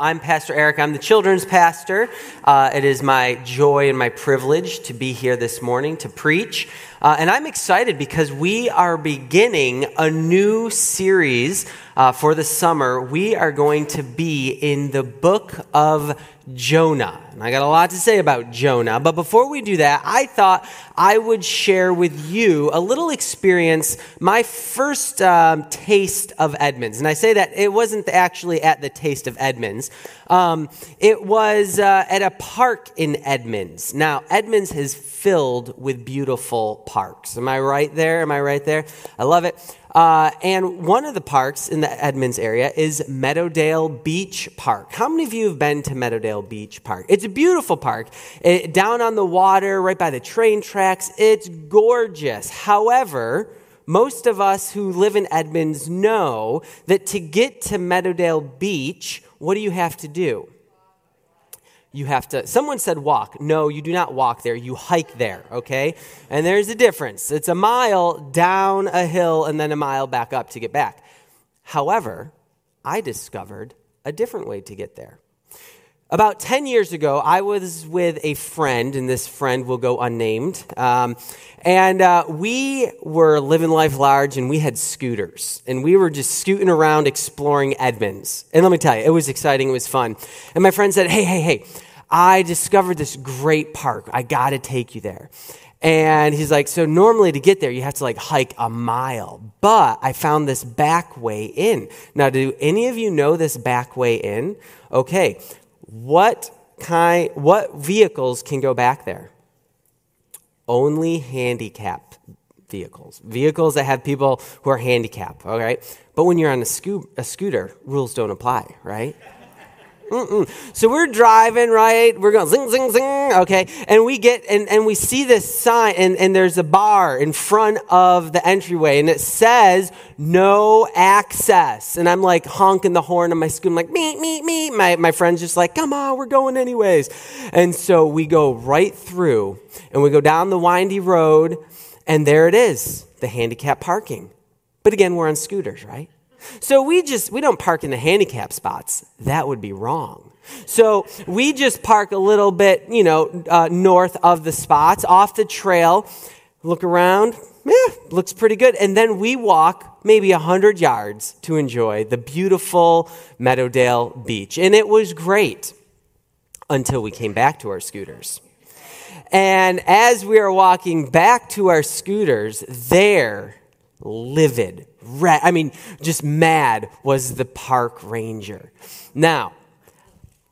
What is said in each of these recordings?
I'm Pastor Eric. I'm the children's pastor. Uh, it is my joy and my privilege to be here this morning to preach. Uh, and I'm excited because we are beginning a new series uh, for the summer. We are going to be in the book of Jonah. And I got a lot to say about Jonah. But before we do that, I thought I would share with you a little experience, my first um, taste of Edmonds. And I say that it wasn't actually at the Taste of Edmonds, um, it was uh, at a park in Edmonds. Now, Edmonds is filled with beautiful parks. Am I right there? Am I right there? I love it. Uh, and one of the parks in the Edmonds area is Meadowdale Beach Park. How many of you have been to Meadowdale Beach Park? It's a beautiful park. It, down on the water, right by the train tracks. It's gorgeous. However, most of us who live in Edmonds know that to get to Meadowdale Beach, what do you have to do? You have to someone said walk. No you do not walk there. You hike there okay? And there's a difference. It's a mile down a hill and then a mile back up to get back. However i discovered a different way to get there about 10 years ago, I was with a friend, and this friend will go unnamed. Um, and uh, we were living life large, and we had scooters. And we were just scooting around exploring Edmonds. And let me tell you, it was exciting, it was fun. And my friend said, Hey, hey, hey, I discovered this great park. I got to take you there. And he's like, so normally to get there, you have to like hike a mile. But I found this back way in. Now, do any of you know this back way in? Okay, what kind, what vehicles can go back there? Only handicapped vehicles, vehicles that have people who are handicapped. All right, but when you're on a, sco- a scooter, rules don't apply, right? Mm-mm. So we're driving, right? We're going zing, zing, zing, okay? And we get, and, and we see this sign, and, and there's a bar in front of the entryway, and it says no access. And I'm like honking the horn on my scooter, like, meet, meet, meet. My, my friend's just like, come on, we're going anyways. And so we go right through, and we go down the windy road, and there it is, the handicap parking. But again, we're on scooters, right? So we just, we don't park in the handicap spots. That would be wrong. So we just park a little bit, you know, uh, north of the spots, off the trail, look around, eh, looks pretty good. And then we walk maybe 100 yards to enjoy the beautiful Meadowdale Beach. And it was great until we came back to our scooters. And as we are walking back to our scooters, there, livid, I mean, just mad was the park ranger. Now,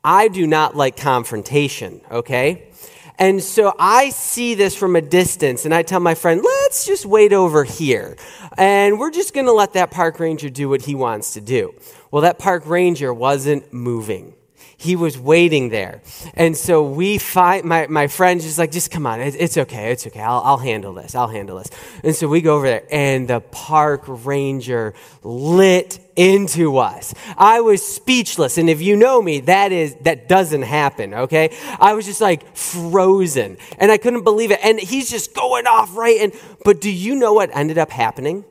I do not like confrontation, okay? And so I see this from a distance and I tell my friend, let's just wait over here. And we're just going to let that park ranger do what he wants to do. Well, that park ranger wasn't moving he was waiting there. And so we find, my, my friend's just like, just come on, it, it's okay, it's okay, I'll, I'll handle this, I'll handle this. And so we go over there, and the park ranger lit into us. I was speechless. And if you know me, that is, that doesn't happen, okay? I was just like frozen and I couldn't believe it. And he's just going off, right? And, but do you know what ended up happening?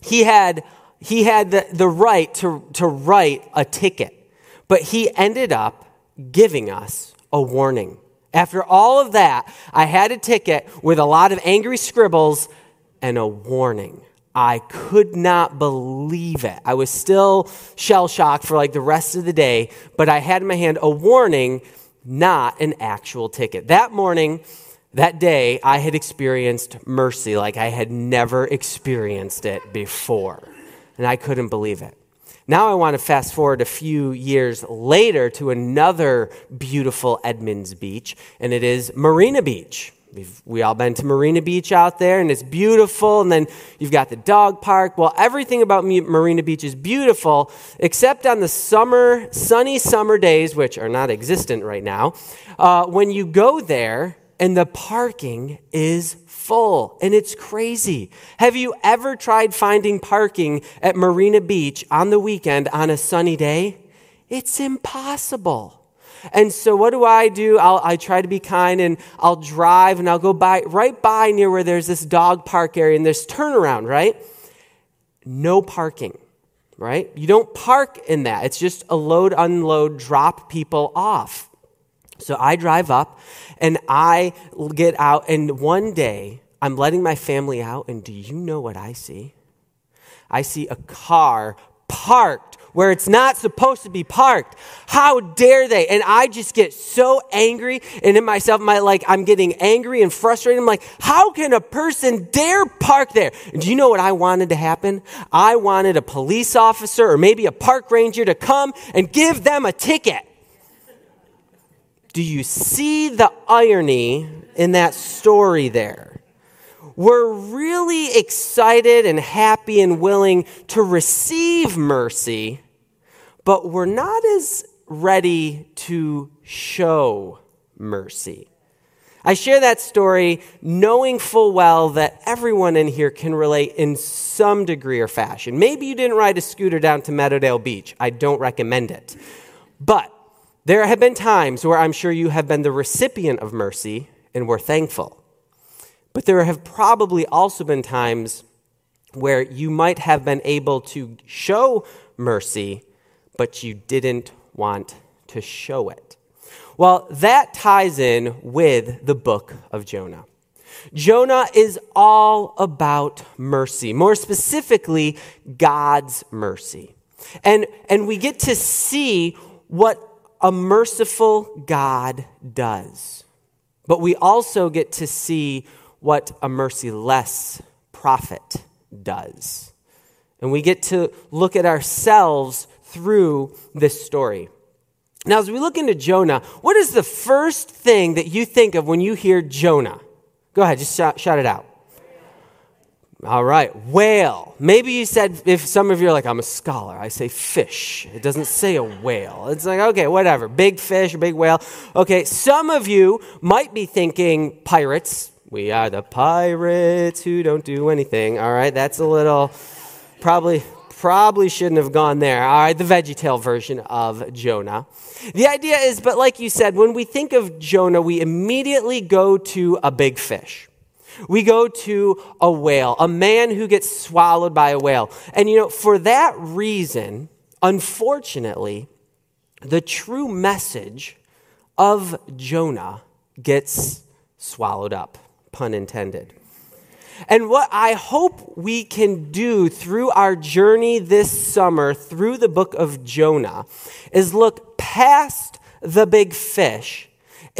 He had, he had the, the right to, to write a ticket. But he ended up giving us a warning. After all of that, I had a ticket with a lot of angry scribbles and a warning. I could not believe it. I was still shell shocked for like the rest of the day, but I had in my hand a warning, not an actual ticket. That morning, that day, I had experienced mercy like I had never experienced it before. And I couldn't believe it. Now I want to fast forward a few years later to another beautiful Edmonds beach, and it is Marina Beach. We've we all been to Marina Beach out there, and it's beautiful. And then you've got the dog park. Well, everything about Marina Beach is beautiful, except on the summer, sunny summer days, which are not existent right now. Uh, when you go there, and the parking is full and it's crazy. Have you ever tried finding parking at Marina Beach on the weekend on a sunny day? It's impossible. And so what do I do? I'll, I try to be kind and I'll drive and I'll go by right by near where there's this dog park area and there's turnaround, right? No parking. right? You don't park in that. It's just a load, unload, drop people off. So I drive up and I get out, and one day I'm letting my family out, and do you know what I see? I see a car parked where it's not supposed to be parked. How dare they? And I just get so angry and in myself, my like I'm getting angry and frustrated. I'm like, how can a person dare park there? And do you know what I wanted to happen? I wanted a police officer or maybe a park ranger to come and give them a ticket. Do you see the irony in that story there? We're really excited and happy and willing to receive mercy, but we're not as ready to show mercy. I share that story knowing full well that everyone in here can relate in some degree or fashion. Maybe you didn't ride a scooter down to Meadowdale Beach. I don't recommend it. But there have been times where I'm sure you have been the recipient of mercy and we're thankful. But there have probably also been times where you might have been able to show mercy, but you didn't want to show it. Well, that ties in with the book of Jonah. Jonah is all about mercy, more specifically, God's mercy. And, and we get to see what a merciful God does. But we also get to see what a merciless prophet does. And we get to look at ourselves through this story. Now, as we look into Jonah, what is the first thing that you think of when you hear Jonah? Go ahead, just shout, shout it out. All right, whale. Maybe you said, if some of you are like, I'm a scholar, I say fish. It doesn't say a whale. It's like, okay, whatever. Big fish, big whale. Okay, some of you might be thinking pirates. We are the pirates who don't do anything. All right, that's a little, probably, probably shouldn't have gone there. All right, the VeggieTale version of Jonah. The idea is, but like you said, when we think of Jonah, we immediately go to a big fish. We go to a whale, a man who gets swallowed by a whale. And you know, for that reason, unfortunately, the true message of Jonah gets swallowed up, pun intended. And what I hope we can do through our journey this summer through the book of Jonah is look past the big fish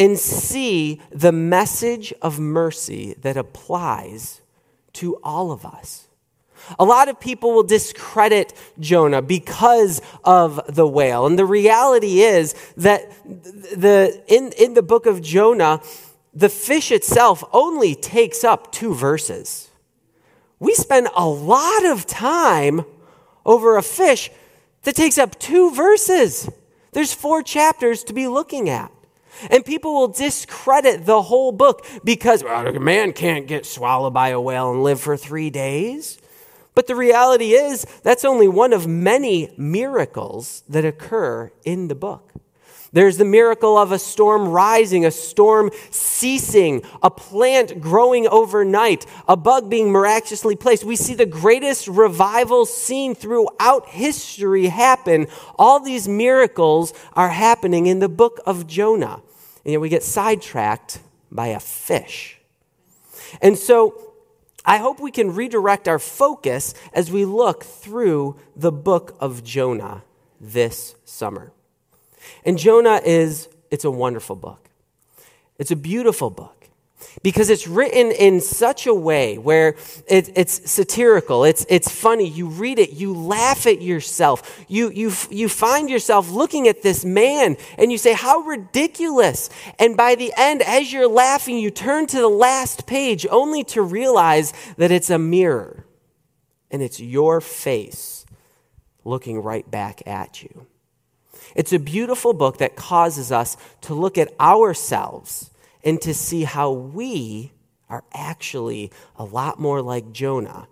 and see the message of mercy that applies to all of us. A lot of people will discredit Jonah because of the whale. And the reality is that the, in, in the book of Jonah, the fish itself only takes up two verses. We spend a lot of time over a fish that takes up two verses. There's four chapters to be looking at. And people will discredit the whole book because well, a man can't get swallowed by a whale and live for three days. But the reality is, that's only one of many miracles that occur in the book. There's the miracle of a storm rising, a storm ceasing, a plant growing overnight, a bug being miraculously placed. We see the greatest revival seen throughout history happen. All these miracles are happening in the book of Jonah. And yet we get sidetracked by a fish. And so I hope we can redirect our focus as we look through the book of Jonah this summer. And Jonah is, it's a wonderful book. It's a beautiful book because it's written in such a way where it, it's satirical, it's, it's funny. You read it, you laugh at yourself. You, you, you find yourself looking at this man and you say, How ridiculous. And by the end, as you're laughing, you turn to the last page only to realize that it's a mirror and it's your face looking right back at you. It's a beautiful book that causes us to look at ourselves and to see how we are actually a lot more like Jonah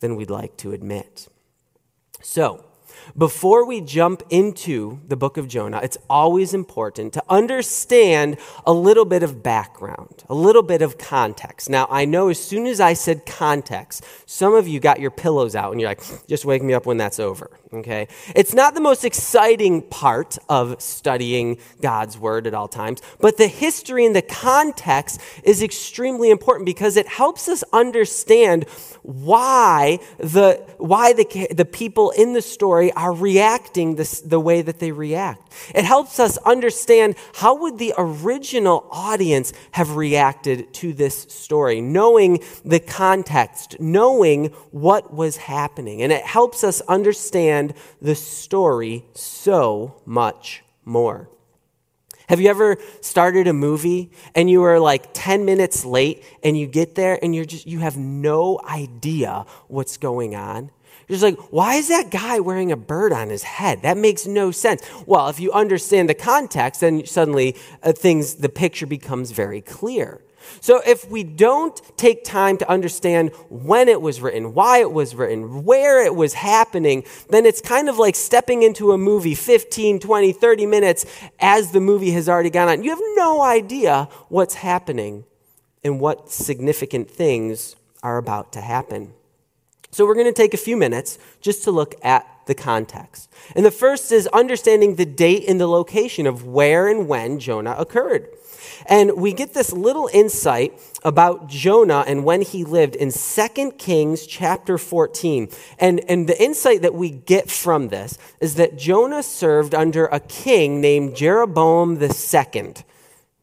than we'd like to admit. So, Before we jump into the book of Jonah, it's always important to understand a little bit of background, a little bit of context. Now, I know as soon as I said context, some of you got your pillows out and you're like, just wake me up when that's over, okay? It's not the most exciting part of studying God's word at all times, but the history and the context is extremely important because it helps us understand why the, why the, the people in the story are reacting this, the way that they react. It helps us understand how would the original audience have reacted to this story, knowing the context, knowing what was happening. And it helps us understand the story so much more. Have you ever started a movie and you were like 10 minutes late and you get there and you're just you have no idea what's going on? You're just like, why is that guy wearing a bird on his head? That makes no sense. Well, if you understand the context, then suddenly uh, things, the picture becomes very clear. So if we don't take time to understand when it was written, why it was written, where it was happening, then it's kind of like stepping into a movie 15, 20, 30 minutes as the movie has already gone on. You have no idea what's happening and what significant things are about to happen. So we're going to take a few minutes just to look at the context. And the first is understanding the date and the location of where and when Jonah occurred. And we get this little insight about Jonah and when he lived in 2 Kings chapter 14. And, and the insight that we get from this is that Jonah served under a king named Jeroboam II.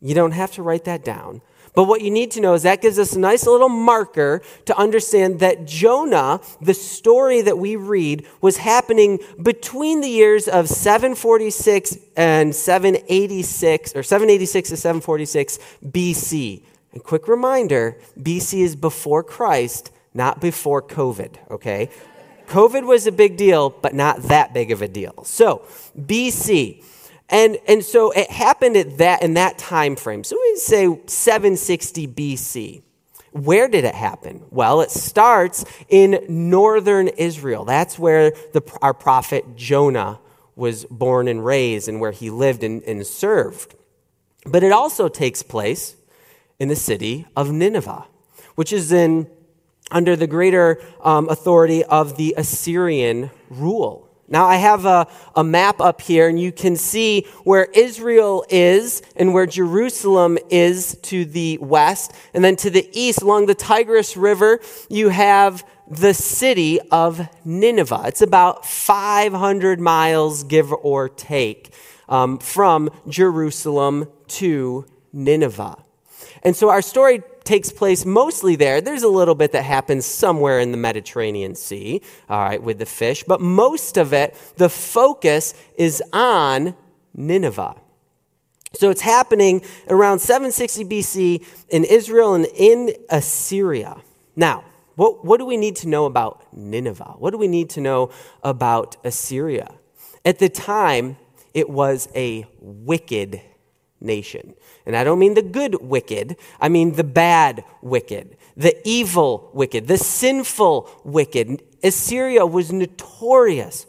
You don't have to write that down. But what you need to know is that gives us a nice little marker to understand that Jonah, the story that we read, was happening between the years of 746 and 786, or 786 to 746 BC. And quick reminder BC is before Christ, not before COVID, okay? COVID was a big deal, but not that big of a deal. So, BC. And, and so it happened at that, in that time frame. So we say 760 BC. Where did it happen? Well, it starts in northern Israel. That's where the, our prophet Jonah was born and raised and where he lived and, and served. But it also takes place in the city of Nineveh, which is in under the greater um, authority of the Assyrian rule. Now, I have a, a map up here, and you can see where Israel is and where Jerusalem is to the west. And then to the east, along the Tigris River, you have the city of Nineveh. It's about 500 miles, give or take, um, from Jerusalem to Nineveh. And so our story takes place mostly there. There's a little bit that happens somewhere in the Mediterranean Sea, all right, with the fish, but most of it, the focus is on Nineveh. So it's happening around 760 BC in Israel and in Assyria. Now, what, what do we need to know about Nineveh? What do we need to know about Assyria? At the time, it was a wicked nation. And I don't mean the good wicked, I mean the bad wicked, the evil wicked, the sinful wicked. Assyria was notorious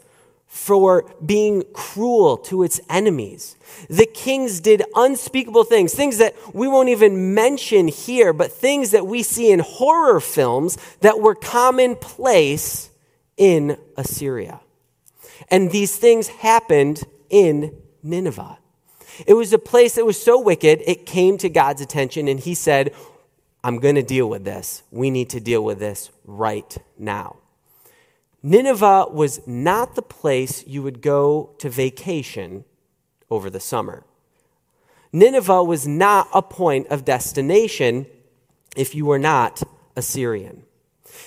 for being cruel to its enemies. The kings did unspeakable things, things that we won't even mention here, but things that we see in horror films that were commonplace in Assyria. And these things happened in Nineveh. It was a place that was so wicked, it came to God's attention, and He said, I'm going to deal with this. We need to deal with this right now. Nineveh was not the place you would go to vacation over the summer. Nineveh was not a point of destination if you were not Assyrian.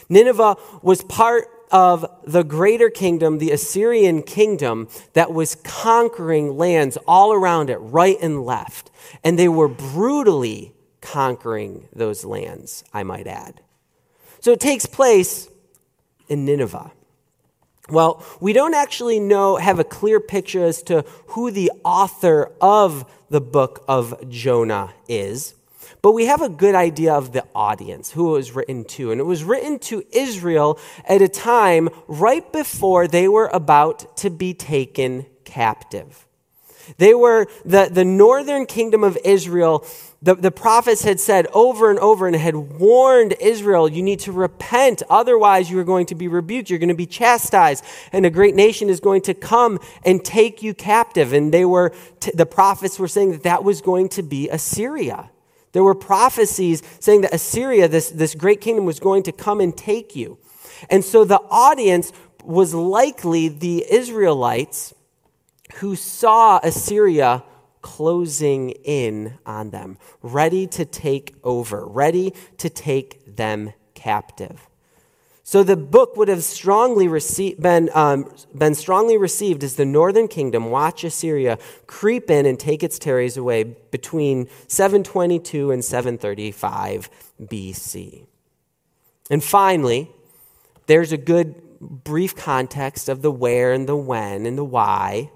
Nineveh was part of the greater kingdom, the Assyrian kingdom, that was conquering lands all around it, right and left. And they were brutally conquering those lands, I might add. So it takes place in Nineveh. Well, we don't actually know, have a clear picture as to who the author of the book of Jonah is. But we have a good idea of the audience, who it was written to. And it was written to Israel at a time right before they were about to be taken captive. They were the, the northern kingdom of Israel. The, the prophets had said over and over and had warned Israel, you need to repent, otherwise, you are going to be rebuked, you're going to be chastised, and a great nation is going to come and take you captive. And they were, the prophets were saying that that was going to be Assyria. There were prophecies saying that Assyria, this, this great kingdom, was going to come and take you. And so the audience was likely the Israelites who saw Assyria closing in on them, ready to take over, ready to take them captive. So the book would have strongly received, been, um, been strongly received as the northern kingdom watch Assyria creep in and take its territories away between 722 and 735 BC. And finally, there's a good brief context of the where and the when and the why.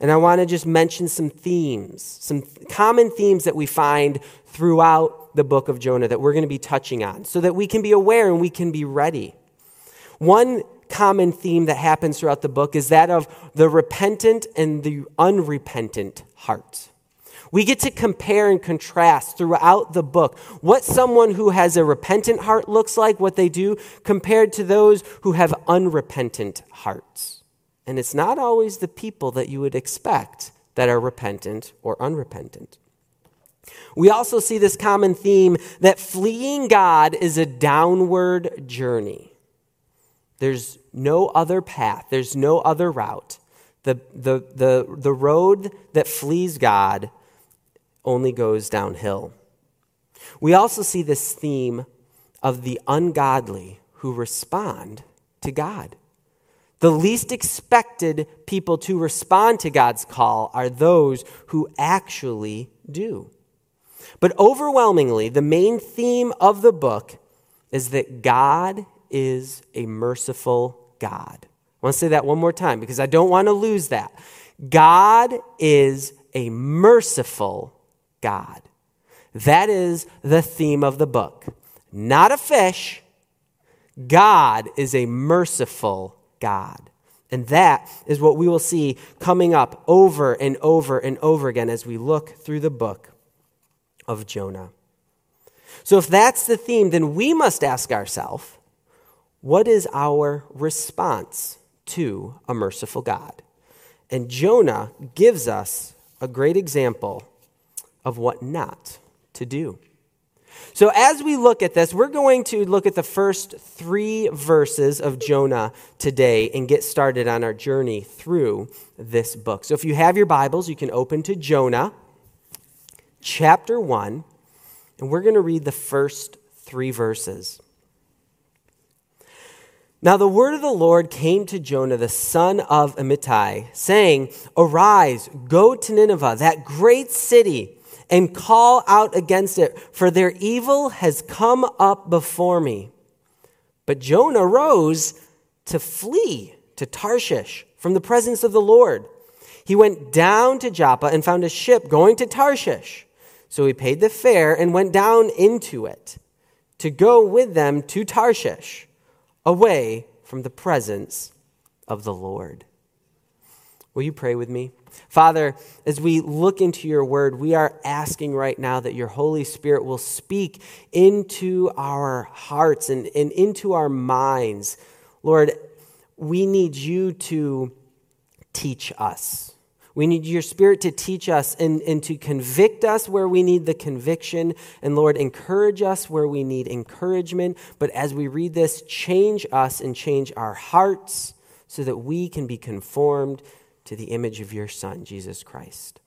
And I want to just mention some themes, some common themes that we find throughout the book of Jonah that we're going to be touching on so that we can be aware and we can be ready. One common theme that happens throughout the book is that of the repentant and the unrepentant heart. We get to compare and contrast throughout the book what someone who has a repentant heart looks like, what they do, compared to those who have unrepentant hearts. And it's not always the people that you would expect that are repentant or unrepentant. We also see this common theme that fleeing God is a downward journey. There's no other path, there's no other route. The, the, the, the road that flees God only goes downhill. We also see this theme of the ungodly who respond to God. The least expected people to respond to God's call are those who actually do. But overwhelmingly, the main theme of the book is that God is a merciful God. I want to say that one more time because I don't want to lose that. God is a merciful God. That is the theme of the book. Not a fish. God is a merciful God. And that is what we will see coming up over and over and over again as we look through the book of Jonah. So, if that's the theme, then we must ask ourselves what is our response to a merciful God? And Jonah gives us a great example of what not to do. So, as we look at this, we're going to look at the first three verses of Jonah today and get started on our journey through this book. So, if you have your Bibles, you can open to Jonah chapter 1, and we're going to read the first three verses. Now the word of the Lord came to Jonah, the son of Amittai, saying, Arise, go to Nineveh, that great city, and call out against it, for their evil has come up before me. But Jonah rose to flee to Tarshish from the presence of the Lord. He went down to Joppa and found a ship going to Tarshish. So he paid the fare and went down into it to go with them to Tarshish, away from the presence of the Lord. Will you pray with me? Father, as we look into your word, we are asking right now that your Holy Spirit will speak into our hearts and, and into our minds. Lord, we need you to teach us. We need your spirit to teach us and, and to convict us where we need the conviction. And Lord, encourage us where we need encouragement. But as we read this, change us and change our hearts so that we can be conformed to the image of your Son, Jesus Christ.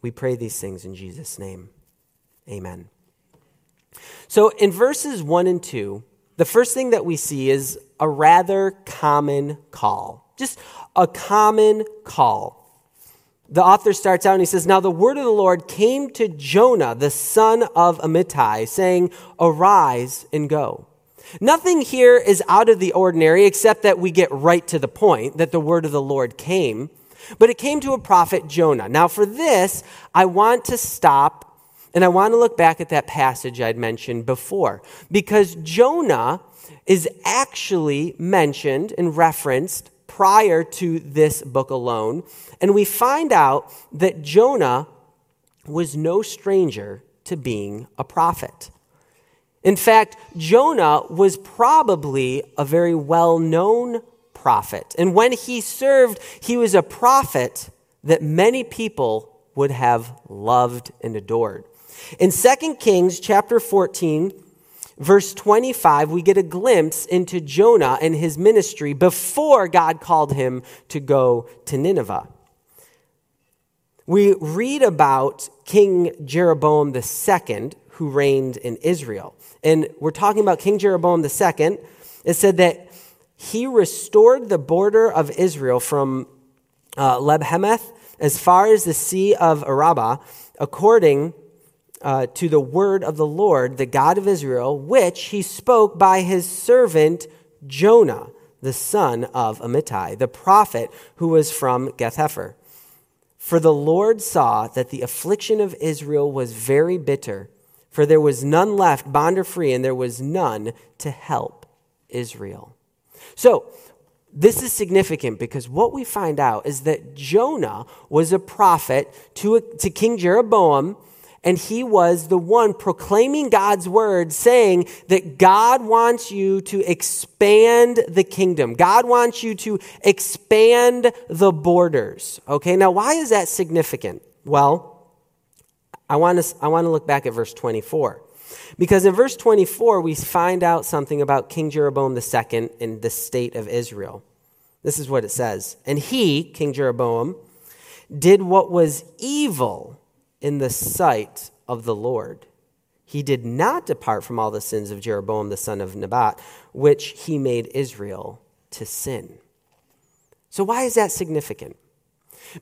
We pray these things in Jesus' name. Amen. So in verses 1 and 2, the first thing that we see is a rather common call. Just a common call the author starts out and he says, Now the word of the Lord came to Jonah, the son of Amittai, saying, Arise and go. Nothing here is out of the ordinary except that we get right to the point that the word of the Lord came. But it came to a prophet Jonah. Now, for this, I want to stop And I want to look back at that passage I'd mentioned before because Jonah is actually mentioned and referenced prior to this book alone. And we find out that Jonah was no stranger to being a prophet. In fact, Jonah was probably a very well known prophet. And when he served, he was a prophet that many people would have loved and adored. In 2 Kings chapter 14, verse 25, we get a glimpse into Jonah and his ministry before God called him to go to Nineveh. We read about King Jeroboam II, who reigned in Israel. And we're talking about King Jeroboam II. It said that he restored the border of Israel from uh, Lebo-hamath as far as the Sea of Arabah, according uh, to the word of the Lord, the God of Israel, which he spoke by his servant Jonah, the son of Amittai, the prophet who was from Gath-hepher. For the Lord saw that the affliction of Israel was very bitter, for there was none left, bond or free, and there was none to help Israel. So, this is significant because what we find out is that Jonah was a prophet to, to King Jeroboam and he was the one proclaiming God's word, saying that God wants you to expand the kingdom. God wants you to expand the borders. Okay, now why is that significant? Well, I want to, I want to look back at verse 24. Because in verse 24, we find out something about King Jeroboam II in the state of Israel. This is what it says. And he, King Jeroboam, did what was evil in the sight of the Lord. He did not depart from all the sins of Jeroboam the son of Nebat, which he made Israel to sin. So, why is that significant?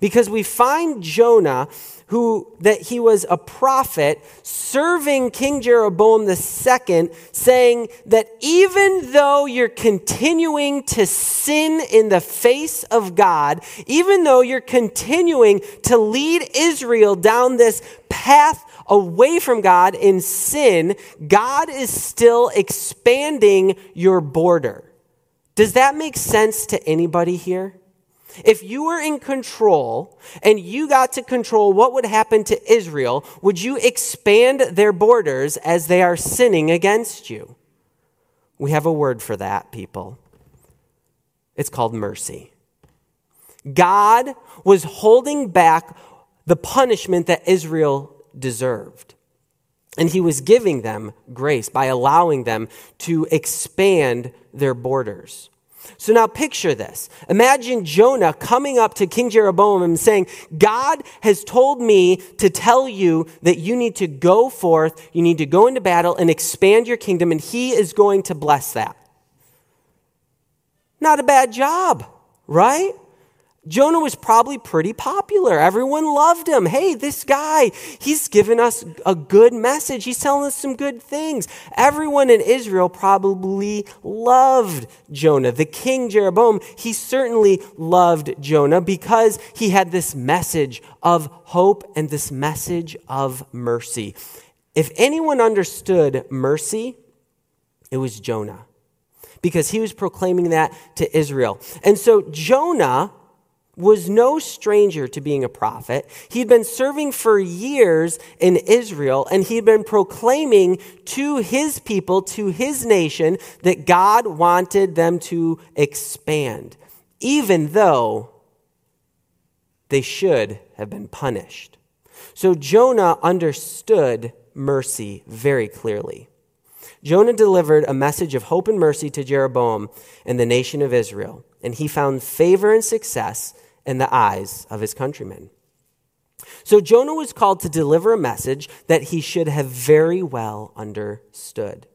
Because we find Jonah, who that he was a prophet, serving King Jeroboam II, saying that even though you're continuing to sin in the face of God, even though you're continuing to lead Israel down this path away from God in sin, God is still expanding your border. Does that make sense to anybody here? If you were in control and you got to control what would happen to Israel, would you expand their borders as they are sinning against you? We have a word for that, people. It's called mercy. God was holding back the punishment that Israel deserved. And he was giving them grace by allowing them to expand their borders. So now picture this. Imagine Jonah coming up to King Jeroboam and saying, God has told me to tell you that you need to go forth, you need to go into battle and expand your kingdom, and he is going to bless that. Not a bad job, right? Jonah was probably pretty popular. Everyone loved him. Hey, this guy, he's given us a good message. He's telling us some good things. Everyone in Israel probably loved Jonah. The king Jeroboam, he certainly loved Jonah because he had this message of hope and this message of mercy. If anyone understood mercy, it was Jonah because he was proclaiming that to Israel. And so Jonah was no stranger to being a prophet. He'd been serving for years in Israel, and he'd been proclaiming to his people, to his nation, that God wanted them to expand, even though they should have been punished. So Jonah understood mercy very clearly. Jonah delivered a message of hope and mercy to Jeroboam and the nation of Israel, and he found favor and success in the eyes of his countrymen. So Jonah was called to deliver a message that he should have very well understood.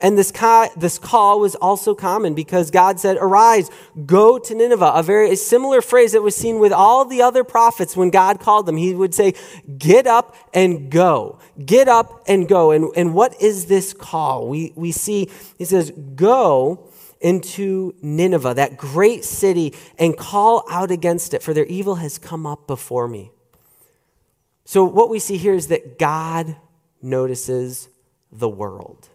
And this, this call was also common because God said, Arise, go to Nineveh. A very a similar phrase that was seen with all the other prophets when God called them. He would say, Get up and go. Get up and go. And, and what is this call? We, we see, he says, Go into Nineveh, that great city, and call out against it, for their evil has come up before me. So, what we see here is that God notices the world.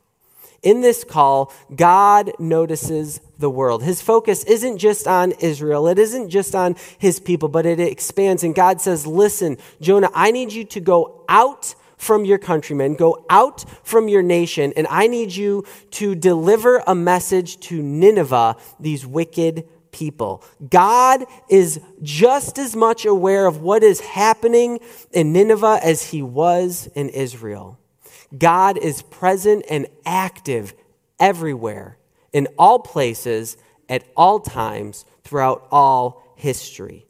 In this call, God notices the world. His focus isn't just on Israel, it isn't just on his people, but it expands. And God says, Listen, Jonah, I need you to go out from your countrymen, go out from your nation, and I need you to deliver a message to Nineveh, these wicked people. God is just as much aware of what is happening in Nineveh as he was in Israel. God is present and active everywhere, in all places, at all times, throughout all history.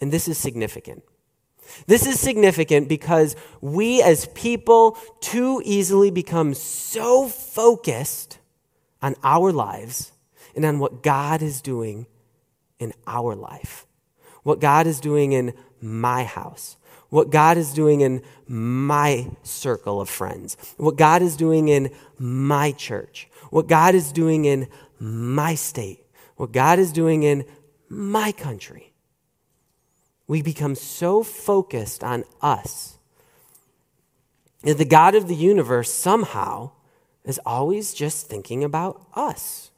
And this is significant. This is significant because we as people too easily become so focused on our lives and on what God is doing in our life, what God is doing in my house, what God is doing in my circle of friends, what God is doing in my church, what God is doing in my state, what God is doing in my country. We become so focused on us that the God of the universe somehow is always just thinking about us.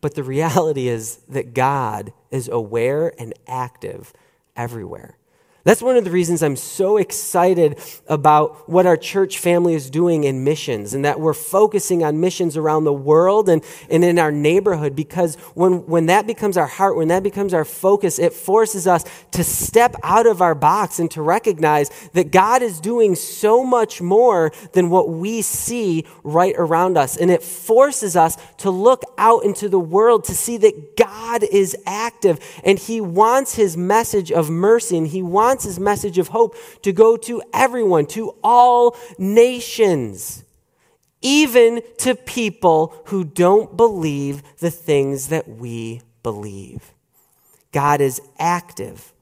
But the reality is that God is aware and active everywhere. That's one of the reasons I'm so excited about what our church family is doing in missions and that we're focusing on missions around the world and, and in our neighborhood because when, when that becomes our heart, when that becomes our focus, it forces us to step out of our box and to recognize that God is doing so much more than what we see right around us. And it forces us to look out into the world to see that God is active and He wants His message of mercy and He wants wants his message of hope to go to everyone, to all nations, even to people who don't believe the things that we believe. God is active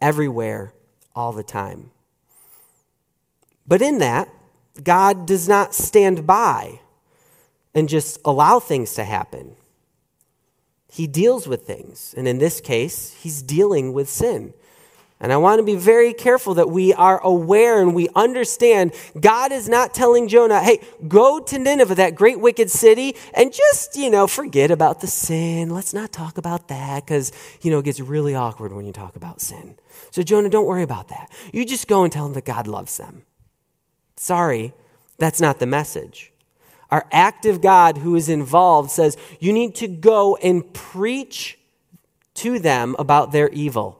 everywhere, all the time. But in that, God does not stand by and just allow things to happen. He deals with things. And in this case, he's dealing with sin. And I want to be very careful that we are aware and we understand God is not telling Jonah, hey, go to Nineveh, that great wicked city, and just, you know, forget about the sin. Let's not talk about that because, you know, it gets really awkward when you talk about sin. So, Jonah, don't worry about that. You just go and tell them that God loves them. Sorry, that's not the message. Our active God who is involved says, you need to go and preach to them about their evil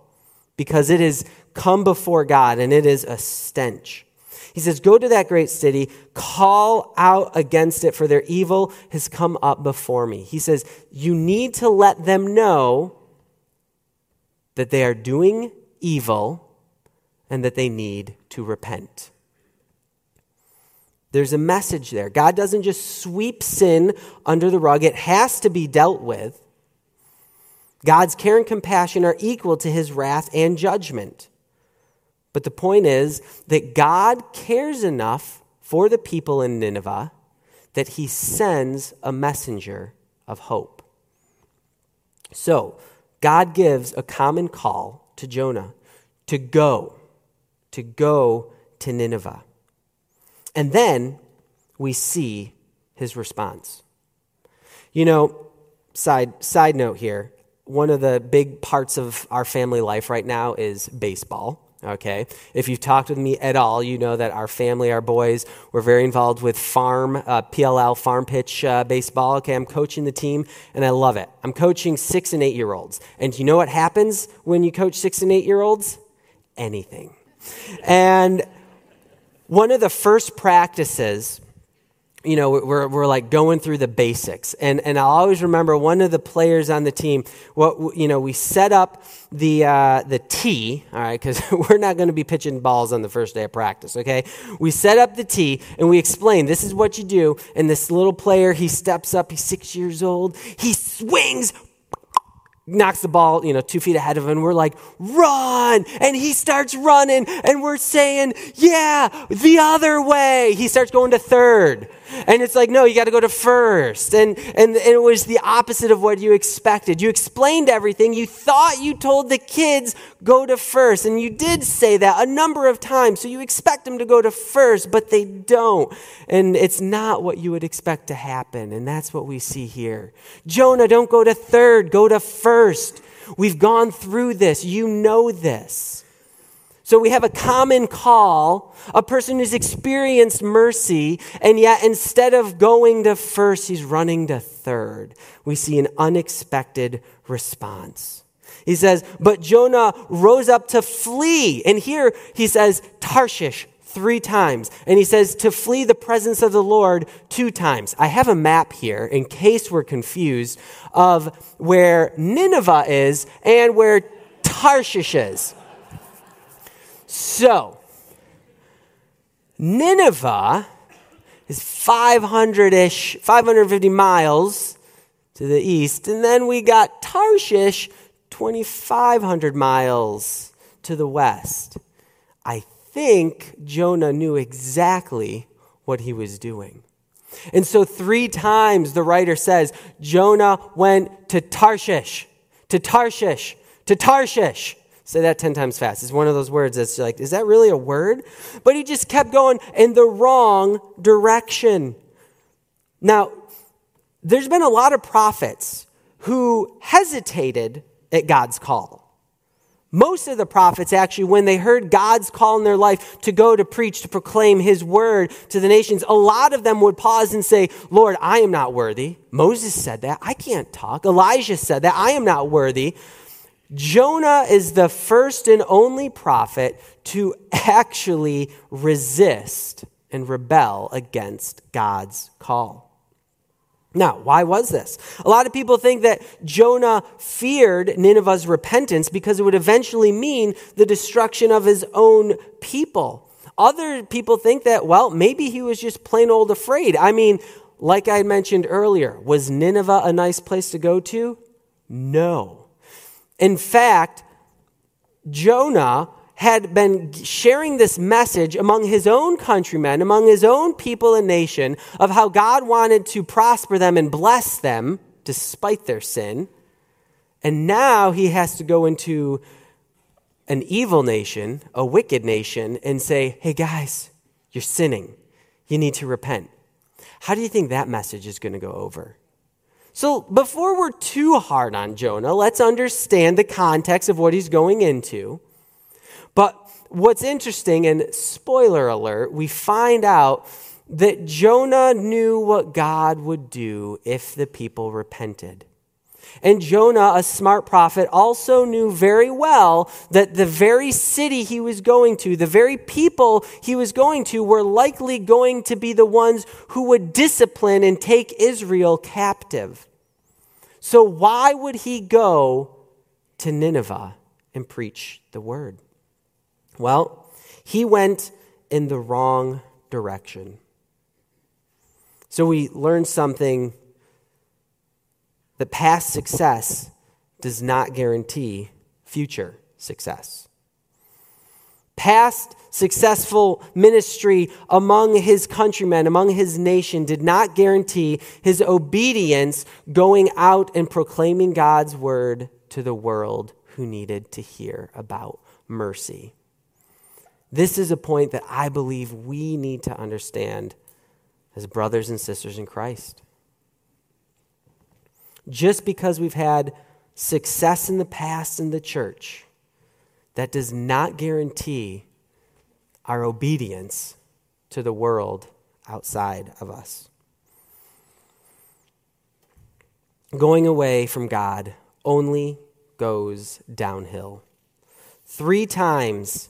because it has come before God and it is a stench. He says, Go to that great city, call out against it, for their evil has come up before me. He says, You need to let them know that they are doing evil and that they need to repent. There's a message there. God doesn't just sweep sin under the rug, it has to be dealt with. God's care and compassion are equal to his wrath and judgment. But the point is that God cares enough for the people in Nineveh that he sends a messenger of hope. So, God gives a common call to Jonah to go, to go to Nineveh. And then we see his response. You know, side, side note here one of the big parts of our family life right now is baseball. Okay. If you've talked with me at all, you know that our family, our boys, were very involved with farm, uh, PLL, farm pitch uh, baseball. Okay. I'm coaching the team and I love it. I'm coaching six and eight year olds. And you know what happens when you coach six and eight year olds? Anything. And one of the first practices you know, we're, we're like going through the basics. And, and I'll always remember one of the players on the team, what, you know, we set up the, uh, the tee, all right, because we're not going to be pitching balls on the first day of practice, okay? We set up the tee and we explain this is what you do. And this little player, he steps up, he's six years old, he swings, knocks the ball, you know, two feet ahead of him. We're like, run. And he starts running. And we're saying, yeah, the other way. He starts going to third. And it's like, no, you got to go to first. And, and, and it was the opposite of what you expected. You explained everything. You thought you told the kids, go to first. And you did say that a number of times. So you expect them to go to first, but they don't. And it's not what you would expect to happen. And that's what we see here. Jonah, don't go to third, go to first. We've gone through this. You know this. So we have a common call, a person who's experienced mercy, and yet instead of going to first, he's running to third. We see an unexpected response. He says, But Jonah rose up to flee. And here he says, Tarshish, three times. And he says, To flee the presence of the Lord two times. I have a map here in case we're confused of where Nineveh is and where Tarshish is. So, Nineveh is 500 ish, 550 miles to the east. And then we got Tarshish, 2,500 miles to the west. I think Jonah knew exactly what he was doing. And so, three times the writer says, Jonah went to Tarshish, to Tarshish, to Tarshish. Say that 10 times fast. It's one of those words that's like, is that really a word? But he just kept going in the wrong direction. Now, there's been a lot of prophets who hesitated at God's call. Most of the prophets, actually, when they heard God's call in their life to go to preach, to proclaim his word to the nations, a lot of them would pause and say, Lord, I am not worthy. Moses said that. I can't talk. Elijah said that. I am not worthy. Jonah is the first and only prophet to actually resist and rebel against God's call. Now, why was this? A lot of people think that Jonah feared Nineveh's repentance because it would eventually mean the destruction of his own people. Other people think that, well, maybe he was just plain old afraid. I mean, like I mentioned earlier, was Nineveh a nice place to go to? No. In fact, Jonah had been sharing this message among his own countrymen, among his own people and nation, of how God wanted to prosper them and bless them despite their sin. And now he has to go into an evil nation, a wicked nation, and say, hey guys, you're sinning. You need to repent. How do you think that message is going to go over? So, before we're too hard on Jonah, let's understand the context of what he's going into. But what's interesting, and spoiler alert, we find out that Jonah knew what God would do if the people repented. And Jonah, a smart prophet, also knew very well that the very city he was going to, the very people he was going to, were likely going to be the ones who would discipline and take Israel captive. So, why would he go to Nineveh and preach the word? Well, he went in the wrong direction. So, we learned something that past success does not guarantee future success. Past successful ministry among his countrymen, among his nation, did not guarantee his obedience going out and proclaiming God's word to the world who needed to hear about mercy. This is a point that I believe we need to understand as brothers and sisters in Christ. Just because we've had success in the past in the church, that does not guarantee our obedience to the world outside of us. Going away from God only goes downhill. Three times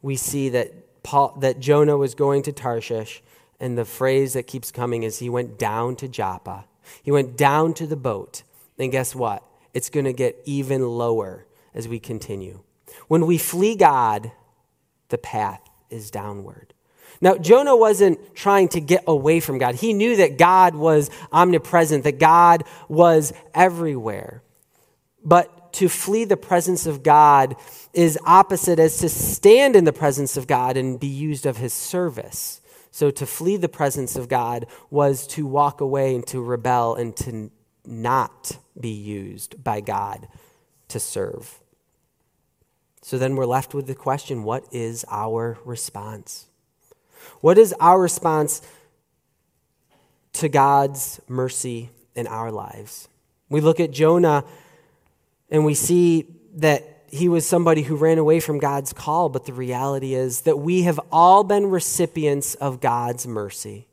we see that, Paul, that Jonah was going to Tarshish, and the phrase that keeps coming is he went down to Joppa. He went down to the boat. And guess what? It's going to get even lower as we continue. When we flee God, the path is downward. Now, Jonah wasn't trying to get away from God. He knew that God was omnipresent, that God was everywhere. But to flee the presence of God is opposite as to stand in the presence of God and be used of his service So to flee the presence of God was to walk away and to rebel and to not be used by God to serve. So then we're left with the question what is our response? What is our response to God's mercy in our lives? We look at Jonah and we see that he was somebody who ran away from God's call, but the reality is that we have all been recipients of God's mercy.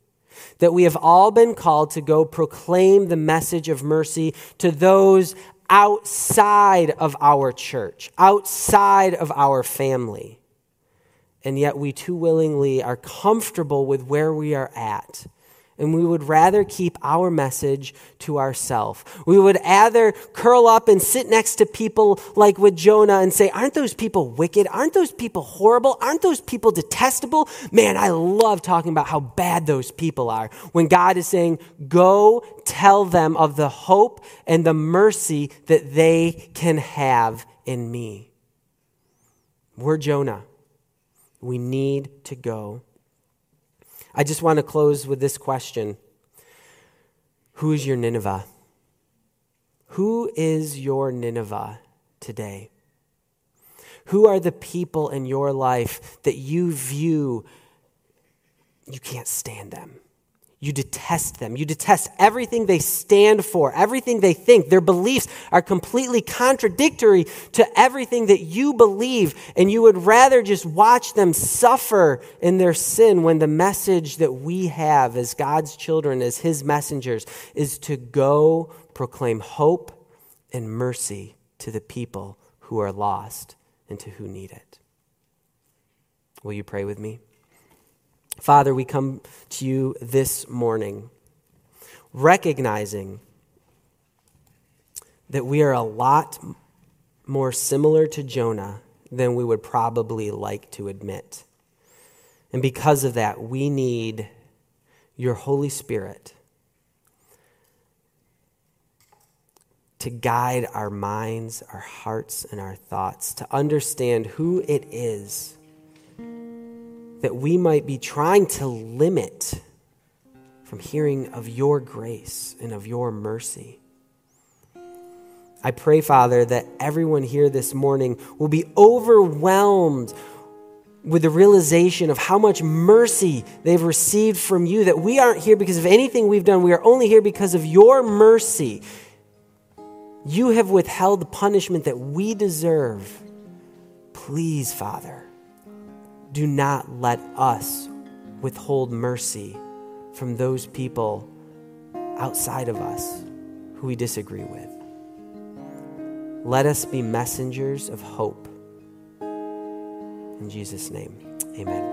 That we have all been called to go proclaim the message of mercy to those outside of our church, outside of our family. And yet we too willingly are comfortable with where we are at and we would rather keep our message to ourselves. We would rather curl up and sit next to people like with Jonah and say, Aren't those people wicked? Aren't those people horrible? Aren't those people detestable? Man, I love talking about how bad those people are. When God is saying, Go tell them of the hope and the mercy that they can have in me. We're Jonah. We need to go I just want to close with this question Who is your Nineveh? Who is your Nineveh today? Who are the people in your life that you view you can't stand them? You detest them. You detest everything they stand for, everything they think. Their beliefs are completely contradictory to everything that you believe, and you would rather just watch them suffer in their sin when the message that we have as God's children, as His messengers, is to go proclaim hope and mercy to the people who are lost and to who need it. Will you pray with me? Father, we come to you this morning recognizing that we are a lot more similar to Jonah than we would probably like to admit. And because of that, we need your Holy Spirit to guide our minds, our hearts, and our thoughts, to understand who it is that we might be trying to limit from hearing of your grace and of your mercy. I pray, Father, that everyone here this morning will be overwhelmed with the realization of how much mercy they've received from you, that we aren't here because of anything we've done. We are only here because of your mercy. You have withheld the punishment that we deserve. Please, Father, do not let us withhold mercy from those people outside of us who we disagree with. Let us be messengers of hope. In Jesus' name, amen.